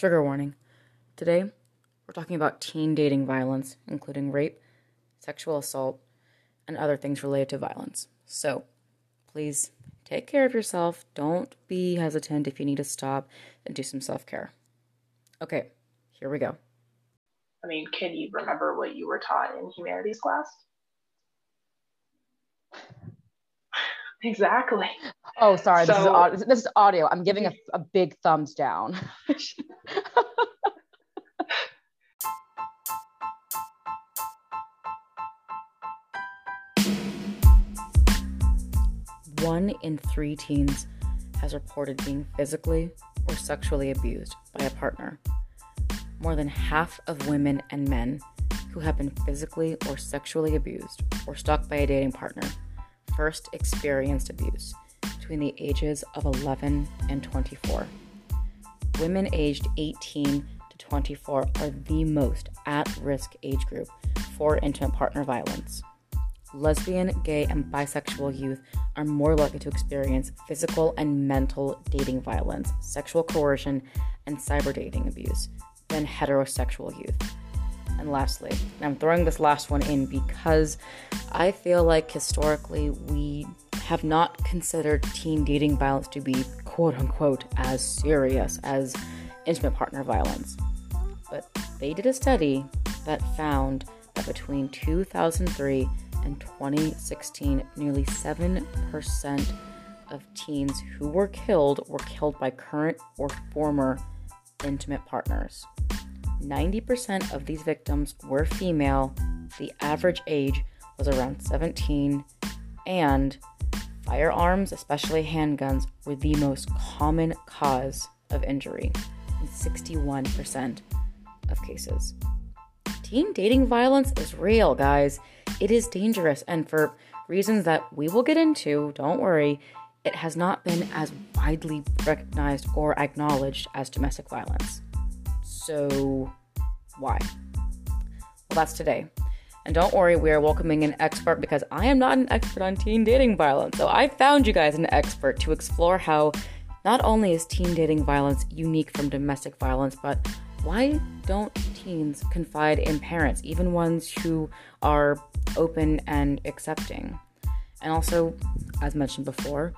Trigger warning. Today, we're talking about teen dating violence, including rape, sexual assault, and other things related to violence. So, please take care of yourself. Don't be hesitant if you need to stop and do some self care. Okay, here we go. I mean, can you remember what you were taught in humanities class? Exactly. Oh, sorry. So, this, is this is audio. I'm giving a, a big thumbs down. One in three teens has reported being physically or sexually abused by a partner. More than half of women and men who have been physically or sexually abused or stalked by a dating partner first experienced abuse between the ages of 11 and 24. Women aged 18 to 24 are the most at risk age group for intimate partner violence. Lesbian, gay, and bisexual youth are more likely to experience physical and mental dating violence, sexual coercion, and cyber dating abuse than heterosexual youth. And lastly, and I'm throwing this last one in because I feel like historically we have not considered teen dating violence to be quote unquote as serious as intimate partner violence. But they did a study that found that between 2003 and 2016, nearly 7% of teens who were killed were killed by current or former intimate partners. 90% of these victims were female, the average age was around 17, and firearms, especially handguns, were the most common cause of injury in 61% of cases. Teen dating violence is real, guys. It is dangerous, and for reasons that we will get into, don't worry, it has not been as widely recognized or acknowledged as domestic violence. So, why? Well, that's today. And don't worry, we are welcoming an expert because I am not an expert on teen dating violence. So I found you guys an expert to explore how not only is teen dating violence unique from domestic violence, but why don't teens confide in parents, even ones who are open and accepting? And also, as mentioned before,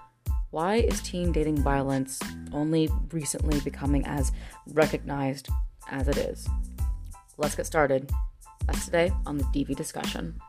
why is teen dating violence only recently becoming as recognized as it is? Let's get started. That's today on the DV discussion.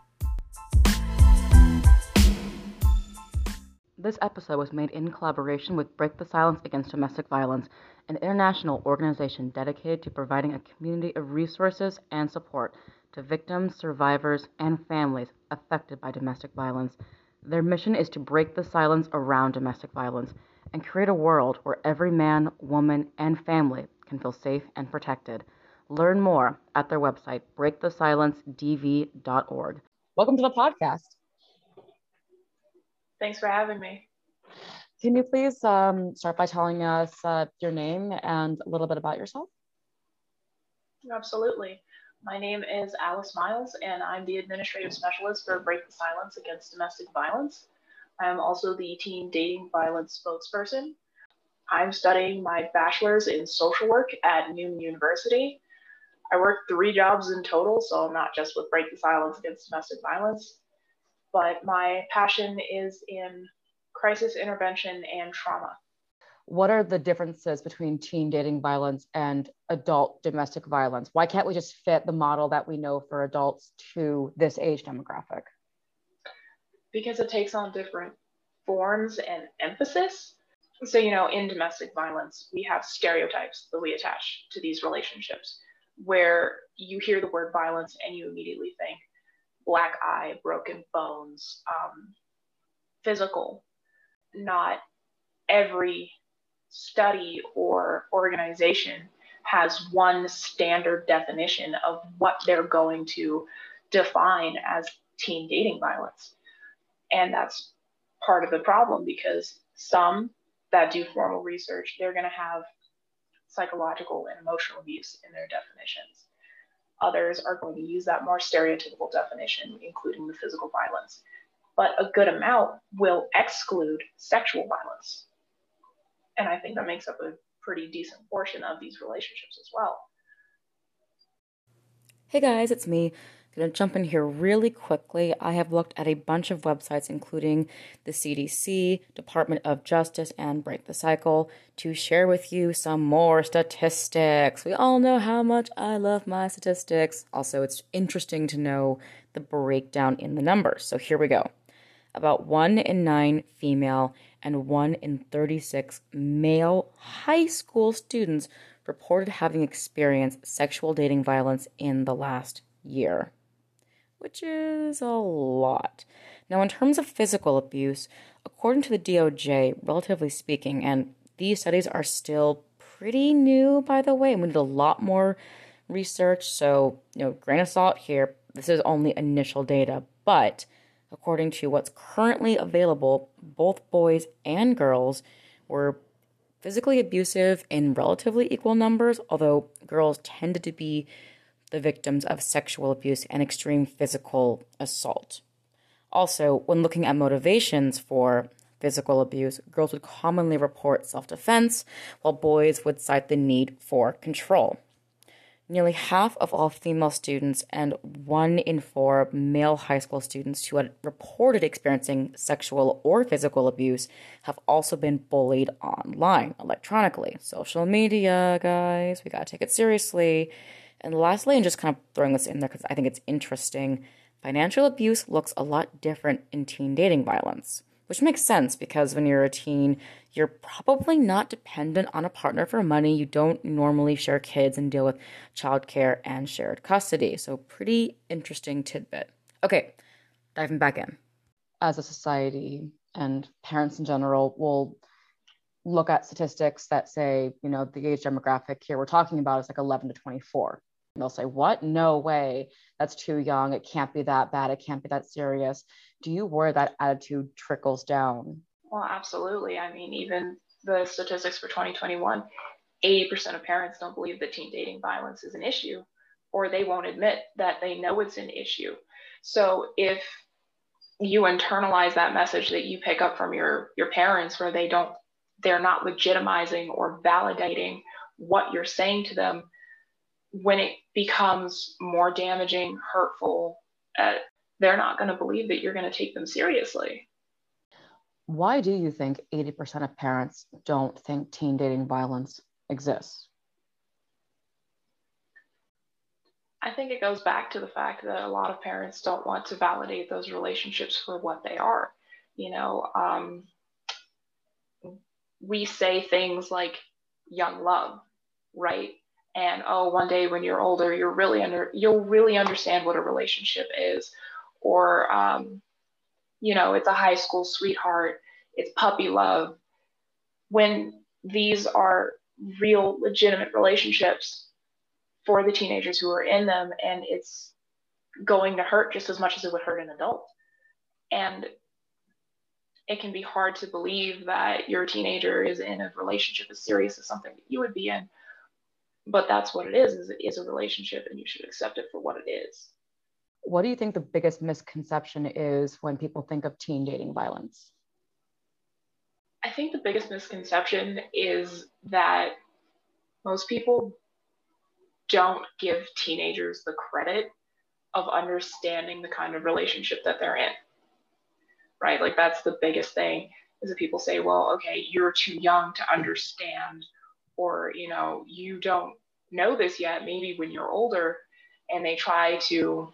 This episode was made in collaboration with Break the Silence Against Domestic Violence, an international organization dedicated to providing a community of resources and support to victims, survivors, and families affected by domestic violence. Their mission is to break the silence around domestic violence and create a world where every man, woman, and family can feel safe and protected. Learn more at their website, breakthesilencedv.org. Welcome to the podcast. Thanks for having me. Can you please um, start by telling us uh, your name and a little bit about yourself? Absolutely. My name is Alice Miles, and I'm the administrative specialist for Break the Silence Against Domestic Violence. I'm also the teen dating violence spokesperson. I'm studying my bachelor's in social work at Newman University. I work three jobs in total, so I'm not just with Break the Silence Against Domestic Violence, but my passion is in crisis intervention and trauma what are the differences between teen dating violence and adult domestic violence? Why can't we just fit the model that we know for adults to this age demographic? Because it takes on different forms and emphasis. So, you know, in domestic violence, we have stereotypes that we attach to these relationships where you hear the word violence and you immediately think black eye, broken bones, um, physical. Not every study or organization has one standard definition of what they're going to define as teen dating violence. And that's part of the problem because some that do formal research, they're going to have psychological and emotional abuse in their definitions. Others are going to use that more stereotypical definition, including the physical violence. But a good amount will exclude sexual violence and I think that makes up a pretty decent portion of these relationships as well. Hey guys, it's me. Gonna jump in here really quickly. I have looked at a bunch of websites, including the CDC, Department of Justice, and Break the Cycle, to share with you some more statistics. We all know how much I love my statistics. Also, it's interesting to know the breakdown in the numbers. So here we go. About 1 in 9 female and 1 in 36 male high school students reported having experienced sexual dating violence in the last year, which is a lot. Now, in terms of physical abuse, according to the DOJ, relatively speaking, and these studies are still pretty new, by the way, and we need a lot more research, so, you know, grain of salt here. This is only initial data, but according to what's currently available, both boys and girls were physically abusive in relatively equal numbers, although girls tended to be the victims of sexual abuse and extreme physical assault. Also, when looking at motivations for physical abuse, girls would commonly report self defense, while boys would cite the need for control. Nearly half of all female students and one in four male high school students who had reported experiencing sexual or physical abuse have also been bullied online, electronically. Social media, guys, we gotta take it seriously. And lastly, and just kind of throwing this in there because I think it's interesting, financial abuse looks a lot different in teen dating violence which makes sense because when you're a teen, you're probably not dependent on a partner for money. You don't normally share kids and deal with childcare and shared custody. So, pretty interesting tidbit. Okay, diving back in. As a society and parents in general will look at statistics that say, you know, the age demographic here we're talking about is like 11 to 24. They'll say, What? No way. That's too young. It can't be that bad. It can't be that serious. Do you worry that attitude trickles down? Well, absolutely. I mean, even the statistics for 2021 80% of parents don't believe that teen dating violence is an issue, or they won't admit that they know it's an issue. So if you internalize that message that you pick up from your your parents where they don't they're not legitimizing or validating what you're saying to them when it becomes more damaging, hurtful, uh, they're not going to believe that you're going to take them seriously. Why do you think 80% of parents don't think teen dating violence exists? I think it goes back to the fact that a lot of parents don't want to validate those relationships for what they are. You know, um, we say things like young love, right? And oh one day when you're older you're really under you'll really understand what a relationship is. Or um, you know it's a high school sweetheart it's puppy love. When these are real legitimate relationships for the teenagers who are in them and it's going to hurt just as much as it would hurt an adult. And it can be hard to believe that your teenager is in a relationship as serious as something that you would be in but that's what it is is it is a relationship and you should accept it for what it is. What do you think the biggest misconception is when people think of teen dating violence? I think the biggest misconception is that most people don't give teenagers the credit of understanding the kind of relationship that they're in right? Like that's the biggest thing is that people say well okay you're too young to understand or you know you don't know this yet maybe when you're older and they try to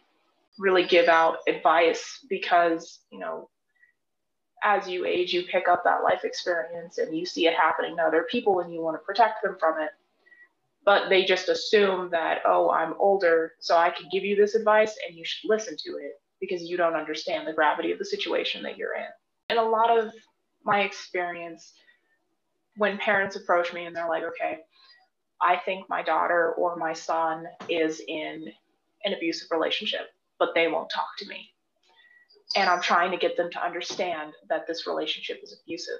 really give out advice because you know as you age you pick up that life experience and you see it happening to other people and you want to protect them from it. But they just assume that oh i'm older so i can give you this advice and you should listen to it because you don't understand the gravity of the situation that you're in. And a lot of my experience when parents approach me and they're like, okay, I think my daughter or my son is in an abusive relationship, but they won't talk to me. And I'm trying to get them to understand that this relationship is abusive,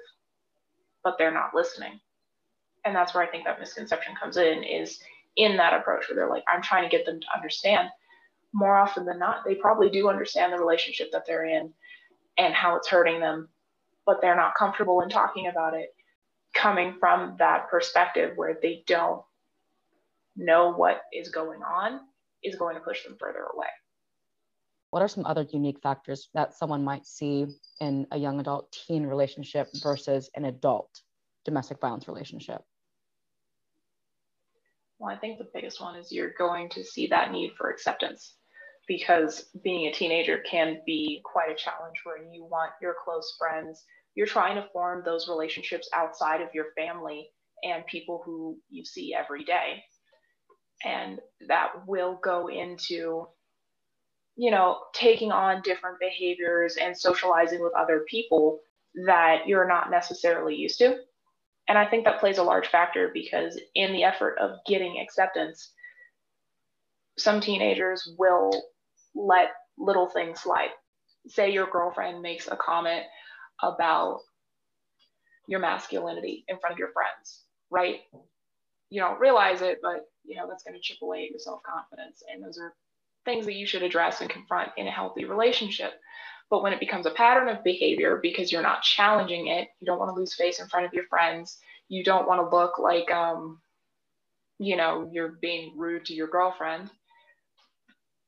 but they're not listening. And that's where I think that misconception comes in is in that approach where they're like, I'm trying to get them to understand. More often than not, they probably do understand the relationship that they're in and how it's hurting them, but they're not comfortable in talking about it coming from that perspective where they don't know what is going on is going to push them further away. What are some other unique factors that someone might see in a young adult teen relationship versus an adult domestic violence relationship? Well, I think the biggest one is you're going to see that need for acceptance because being a teenager can be quite a challenge where you want your close friends, you're trying to form those relationships outside of your family and people who you see every day. And that will go into, you know, taking on different behaviors and socializing with other people that you're not necessarily used to. And I think that plays a large factor because in the effort of getting acceptance, some teenagers will let little things slide. Say your girlfriend makes a comment about your masculinity in front of your friends, right? You don't realize it, but you know that's going to chip away at your self-confidence and those are things that you should address and confront in a healthy relationship. But when it becomes a pattern of behavior because you're not challenging it, you don't want to lose face in front of your friends, you don't want to look like, um, you know, you're being rude to your girlfriend,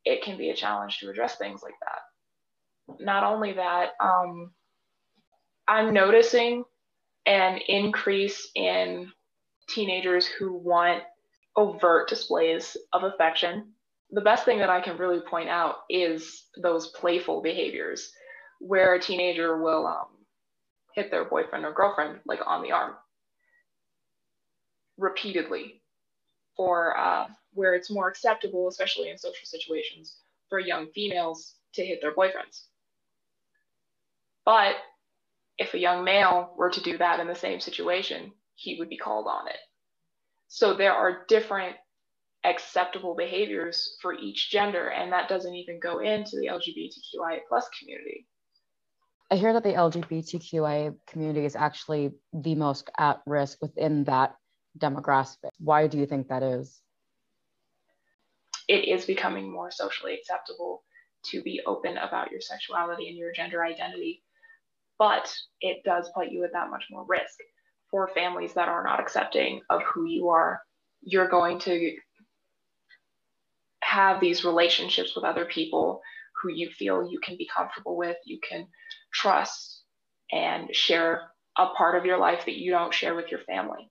it can be a challenge to address things like that. Not only that, um, I'm noticing an increase in teenagers who want overt displays of affection the best thing that I can really point out is those playful behaviors where a teenager will um, hit their boyfriend or girlfriend like on the arm repeatedly or uh, where it's more acceptable, especially in social situations, for young females to hit their boyfriends. But if a young male were to do that in the same situation, he would be called on it. So there are different acceptable behaviors for each gender and that doesn't even go into the lgbtqia plus community. I hear that the lgbtqia community is actually the most at risk within that demographic. Why do you think that is? It is becoming more socially acceptable to be open about your sexuality and your gender identity but it does put you at that much more risk for families that are not accepting of who you are you're going to have these relationships with other people who you feel you can be comfortable with, you can trust, and share a part of your life that you don't share with your family.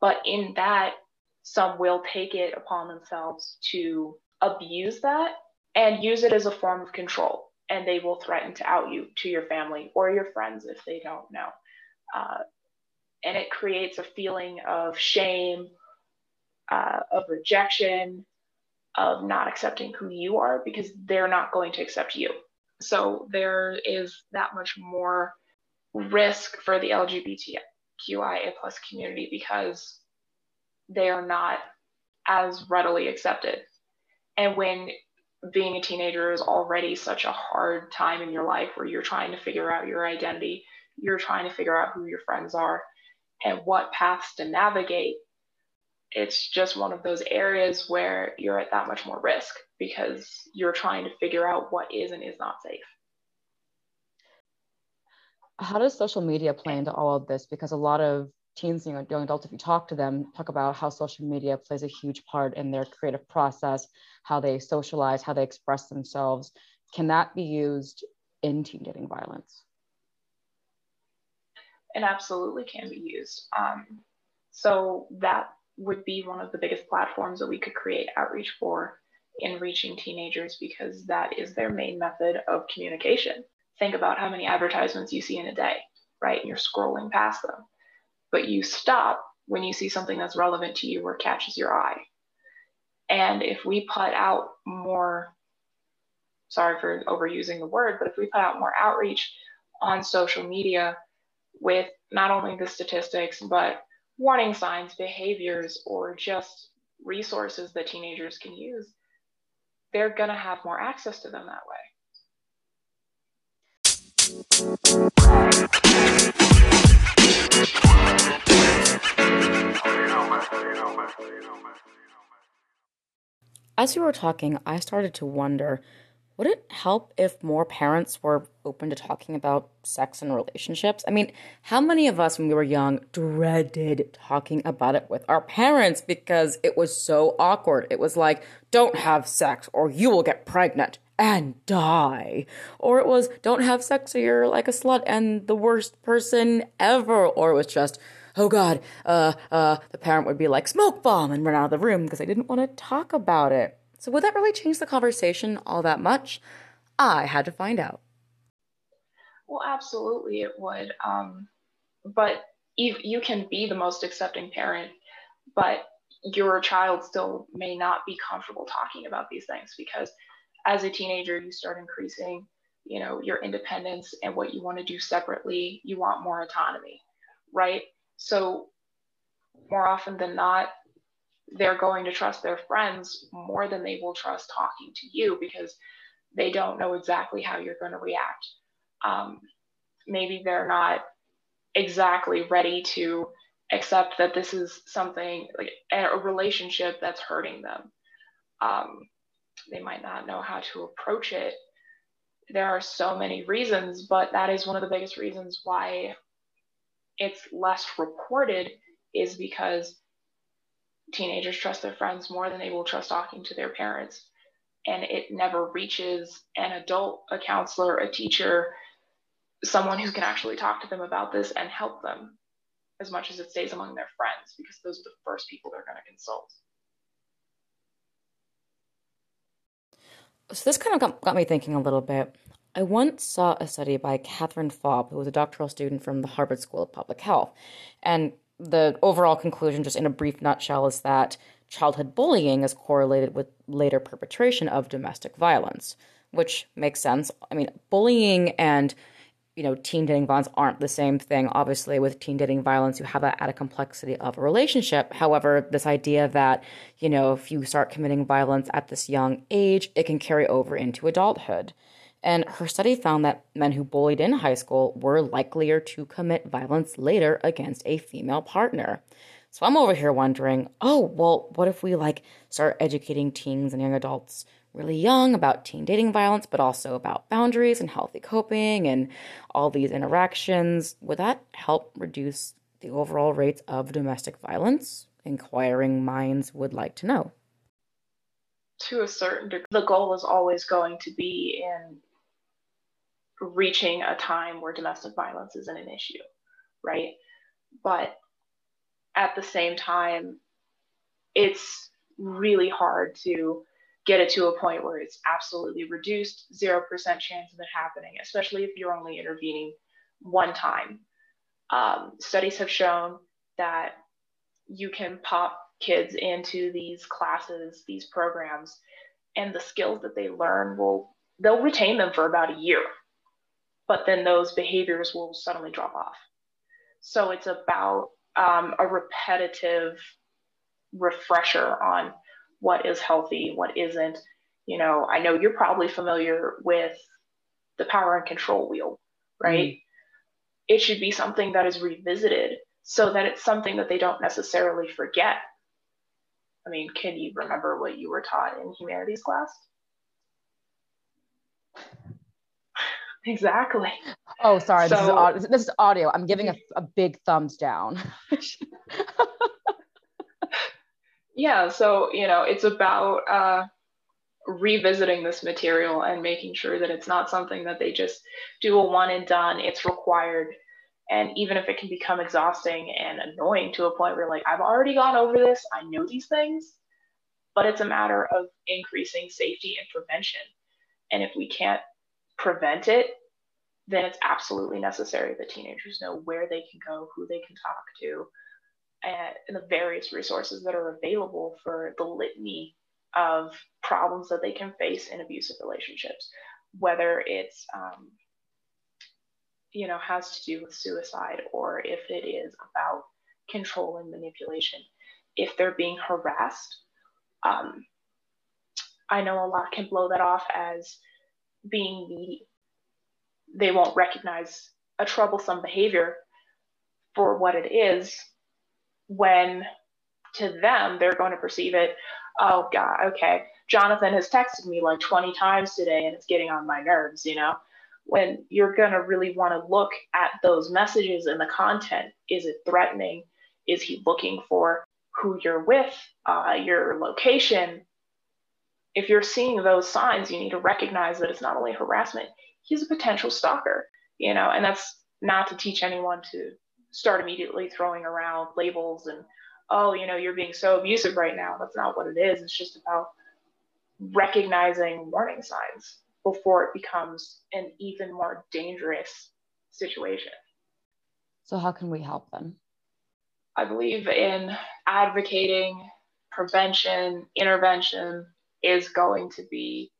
But in that, some will take it upon themselves to abuse that and use it as a form of control. And they will threaten to out you to your family or your friends if they don't know. Uh, and it creates a feeling of shame, uh, of rejection, of not accepting who you are because they're not going to accept you. So there is that much more risk for the LGBTQIA plus community because they are not as readily accepted. And when being a teenager is already such a hard time in your life where you're trying to figure out your identity, you're trying to figure out who your friends are and what paths to navigate it's just one of those areas where you're at that much more risk because you're trying to figure out what is and is not safe. How does social media play into all of this? Because a lot of teens, know, young adults, if you talk to them, talk about how social media plays a huge part in their creative process, how they socialize, how they express themselves. Can that be used in teen dating violence? It absolutely can be used. Um, so that would be one of the biggest platforms that we could create outreach for in reaching teenagers because that is their main method of communication. Think about how many advertisements you see in a day, right? And you're scrolling past them. But you stop when you see something that's relevant to you or catches your eye. And if we put out more, sorry for overusing the word, but if we put out more outreach on social media with not only the statistics, but warning signs, behaviors, or just resources that teenagers can use, they're going to have more access to them that way. As we were talking, I started to wonder would it help if more parents were open to talking about sex and relationships? I mean, how many of us when we were young dreaded talking about it with our parents because it was so awkward? It was like, don't have sex or you will get pregnant and die. Or it was, don't have sex or you're like a slut and the worst person ever. Or it was just, oh God, uh, uh, the parent would be like, smoke bomb and run out of the room because they didn't want to talk about it. So, would that really change the conversation all that much? I had to find out. Well, absolutely it would. Um, but you, you can be the most accepting parent, but your child still may not be comfortable talking about these things because as a teenager, you start increasing, you know, your independence and what you want to do separately. You want more autonomy, right? So more often than not, they're going to trust their friends more than they will trust talking to you because they don't know exactly how you're going to react. Um, maybe they're not exactly ready to accept that this is something like a relationship that's hurting them. Um, they might not know how to approach it. There are so many reasons, but that is one of the biggest reasons why it's less reported is because teenagers trust their friends more than they will trust talking to their parents. And it never reaches an adult, a counselor, a teacher, someone who can actually talk to them about this and help them as much as it stays among their friends because those are the first people they're going to consult. So this kind of got, got me thinking a little bit. I once saw a study by Katherine Falb, who was a doctoral student from the Harvard School of Public Health. And the overall conclusion, just in a brief nutshell, is that childhood bullying is correlated with later perpetration of domestic violence, which makes sense. I mean, bullying and you know, teen dating violence aren't the same thing. Obviously, with teen dating violence, you have that added complexity of a relationship. However, this idea that, you know, if you start committing violence at this young age, it can carry over into adulthood. And her study found that men who bullied in high school were likelier to commit violence later against a female partner. So I'm over here wondering, oh, well, what if we like start educating teens and young adults really young about teen dating violence, but also about boundaries and healthy coping and all these interactions? Would that help reduce the overall rates of domestic violence? Inquiring minds would like to know. To a certain degree, the goal is always going to be in reaching a time where domestic violence isn't an issue, right? But at the same time, it's really hard to get it to a point where it's absolutely reduced, 0% chance of it happening, especially if you're only intervening one time. Um, studies have shown that you can pop kids into these classes, these programs, and the skills that they learn will, they'll retain them for about a year but then those behaviors will suddenly drop off. So it's about um, a repetitive refresher on what is healthy, what isn't. You know, I know you're probably familiar with the power and control wheel, right? Mm. It should be something that is revisited so that it's something that they don't necessarily forget. I mean, can you remember what you were taught in humanities class? Exactly. Oh, sorry. So, this, is audio. this is audio. I'm giving a, a big thumbs down. yeah. So, you know, it's about uh, revisiting this material and making sure that it's not something that they just do a one and done. It's required. And even if it can become exhausting and annoying to a point where, like, I've already gone over this, I know these things, but it's a matter of increasing safety and prevention. And if we can't prevent it, then it's absolutely necessary that teenagers know where they can go, who they can talk to, and, and the various resources that are available for the litany of problems that they can face in abusive relationships, whether it's um, you know has to do with suicide or if it is about control and manipulation. If they're being harassed, um, I know a lot can blow that off as being needy. They won't recognize a troublesome behavior for what it is when to them, they're going to perceive it, oh God, okay, Jonathan has texted me like 20 times today and it's getting on my nerves, you know? When you're going to really want to look at those messages and the content. Is it threatening? Is he looking for who you're with, uh, your location? If you're seeing those signs, you need to recognize that it's not only harassment, he's a potential stalker, you know, and that's not to teach anyone to start immediately throwing around labels and oh you know you're being so abusive right now. That's not what it is. It's just about recognizing warning signs before it becomes an even more dangerous situation. So how can we help them? I believe in advocating prevention intervention is going to be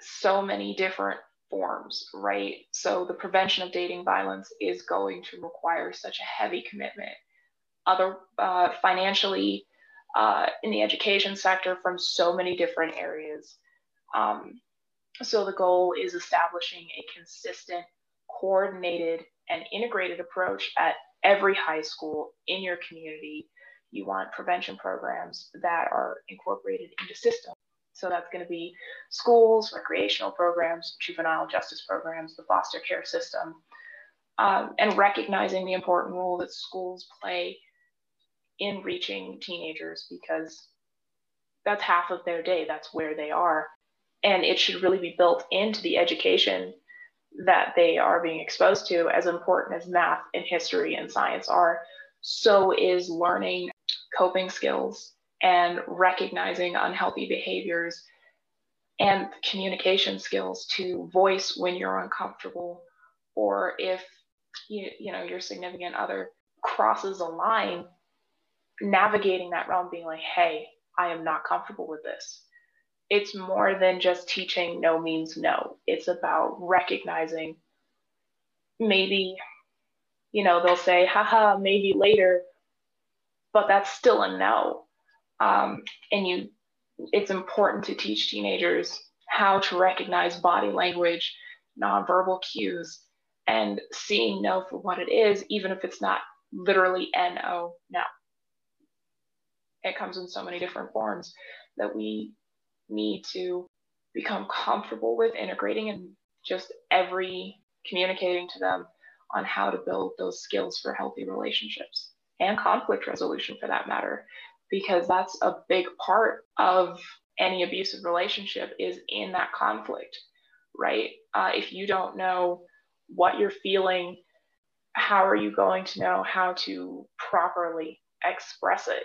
so many different forms, right? So the prevention of dating violence is going to require such a heavy commitment. Other uh, financially, uh, in the education sector from so many different areas. Um, so the goal is establishing a consistent, coordinated, and integrated approach at every high school in your community. You want prevention programs that are incorporated into systems so that's going to be schools, recreational programs, juvenile justice programs, the foster care system, um, and recognizing the important role that schools play in reaching teenagers because that's half of their day, that's where they are. And it should really be built into the education that they are being exposed to, as important as math and history and science are. So is learning coping skills and recognizing unhealthy behaviors and communication skills to voice when you're uncomfortable or if you, you know your significant other crosses a line navigating that realm being like hey i am not comfortable with this. It's more than just teaching no means no. It's about recognizing maybe you know they'll say haha maybe later but that's still a no um, and you, it's important to teach teenagers how to recognize body language, nonverbal cues, and seeing no for what it is, even if it's not literally no, no. It comes in so many different forms that we need to become comfortable with integrating and just every communicating to them on how to build those skills for healthy relationships and conflict resolution for that matter because that's a big part of any abusive relationship is in that conflict right? Uh, if you don't know what you're feeling how are you going to know how to properly express it?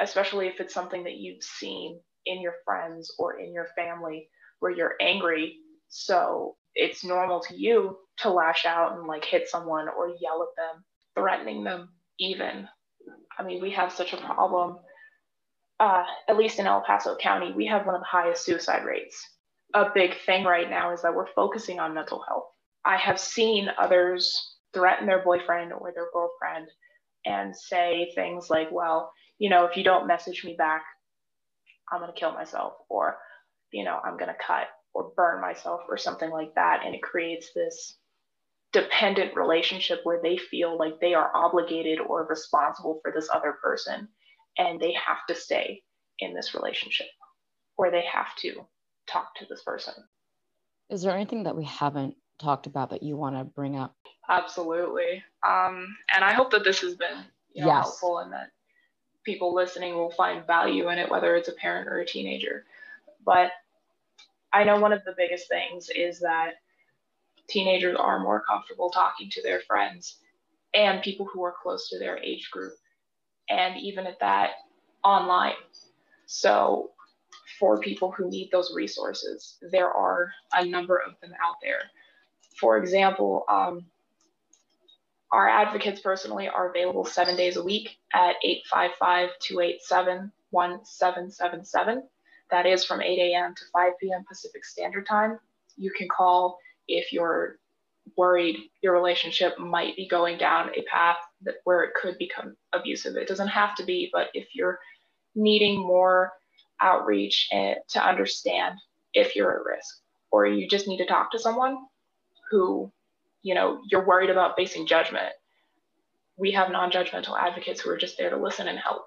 Especially if it's something that you've seen in your friends or in your family where you're angry. So it's normal to you to lash out and like hit someone or yell at them threatening them even I mean, we have such a problem, uh, at least in El Paso County, we have one of the highest suicide rates. A big thing right now is that we're focusing on mental health. I have seen others threaten their boyfriend or their girlfriend and say things like, well, you know, if you don't message me back, I'm going to kill myself, or, you know, I'm going to cut or burn myself, or something like that. And it creates this dependent relationship where they feel like they are obligated or responsible for this other person and they have to stay in this relationship or they have to talk to this person. Is there anything that we haven't talked about that you want to bring up? Absolutely. Um, and I hope that this has been you know, yes. helpful and that people listening will find value in it, whether it's a parent or a teenager. But I know one of the biggest things is that teenagers are more comfortable talking to their friends and people who are close to their age group, and even at that, online. So, for people who need those resources, there are a number of them out there. For example, um, our advocates personally are available seven days a week at 855 287 1777. That is from 8 a.m. to 5 p.m. Pacific Standard Time. You can call if you're worried your relationship might be going down a path that where it could become abusive. It doesn't have to be, but if you're needing more outreach and to understand if you're at risk, or you just need to talk to someone who, you know, you're worried about facing judgment, we have non judgmental advocates who are just there to listen and help.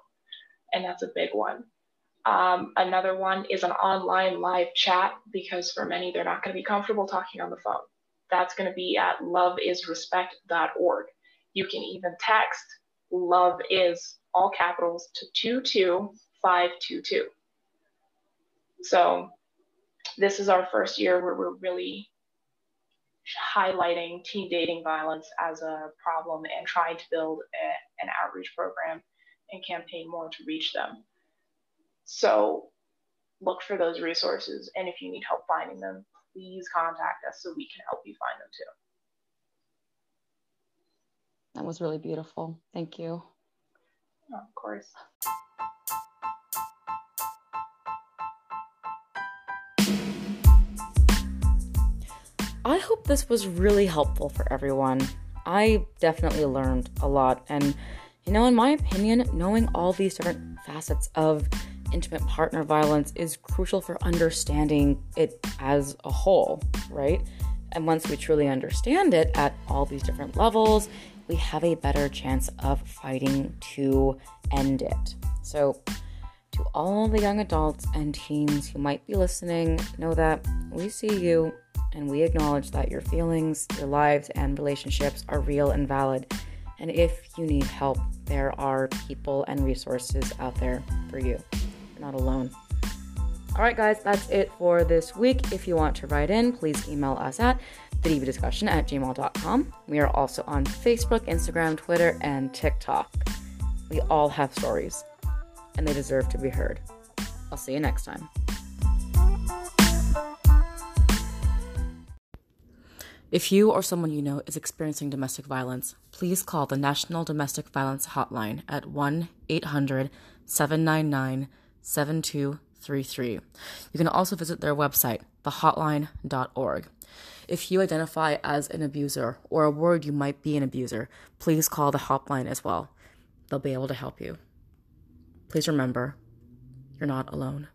And that's a big one. Um, another one is an online live chat because for many, they're not going to be comfortable talking on the phone. That's going to be at loveisrespect.org. You can even text love is all capitals to 22522. So this is our first year where we're really highlighting teen dating violence as a problem and trying to build a, an outreach program and campaign more to reach them. So look for those resources. And if you need help finding them, please contact us so we can help you find them too. That was really beautiful. Thank you. Oh, of course. I hope this was really helpful for everyone. I definitely learned a lot. And, you know, in my opinion, knowing all these different facets of intimate partner violence is crucial for understanding it as a whole, right? And once we truly understand it at all these different levels, we have a better chance of fighting to end it. So, to all the young adults and teens who might be listening, know that we see you and we acknowledge that your feelings, your lives, and relationships are real and valid. And if you need help, there are people and resources out there for you. Not alone. All right, guys, that's it for this week. If you want to write in, please email us at thedvdiscussion at gmail.com. We are also on Facebook, Instagram, Twitter, and TikTok. We all have stories, and they deserve to be heard. I'll see you next time. If you or someone you know is experiencing domestic violence, please call the National Domestic Violence Hotline at 1 800 799 7233. You can also visit their website, thehotline.org. If you identify as an abuser or are worried you might be an abuser, please call the hotline as well. They'll be able to help you. Please remember, you're not alone.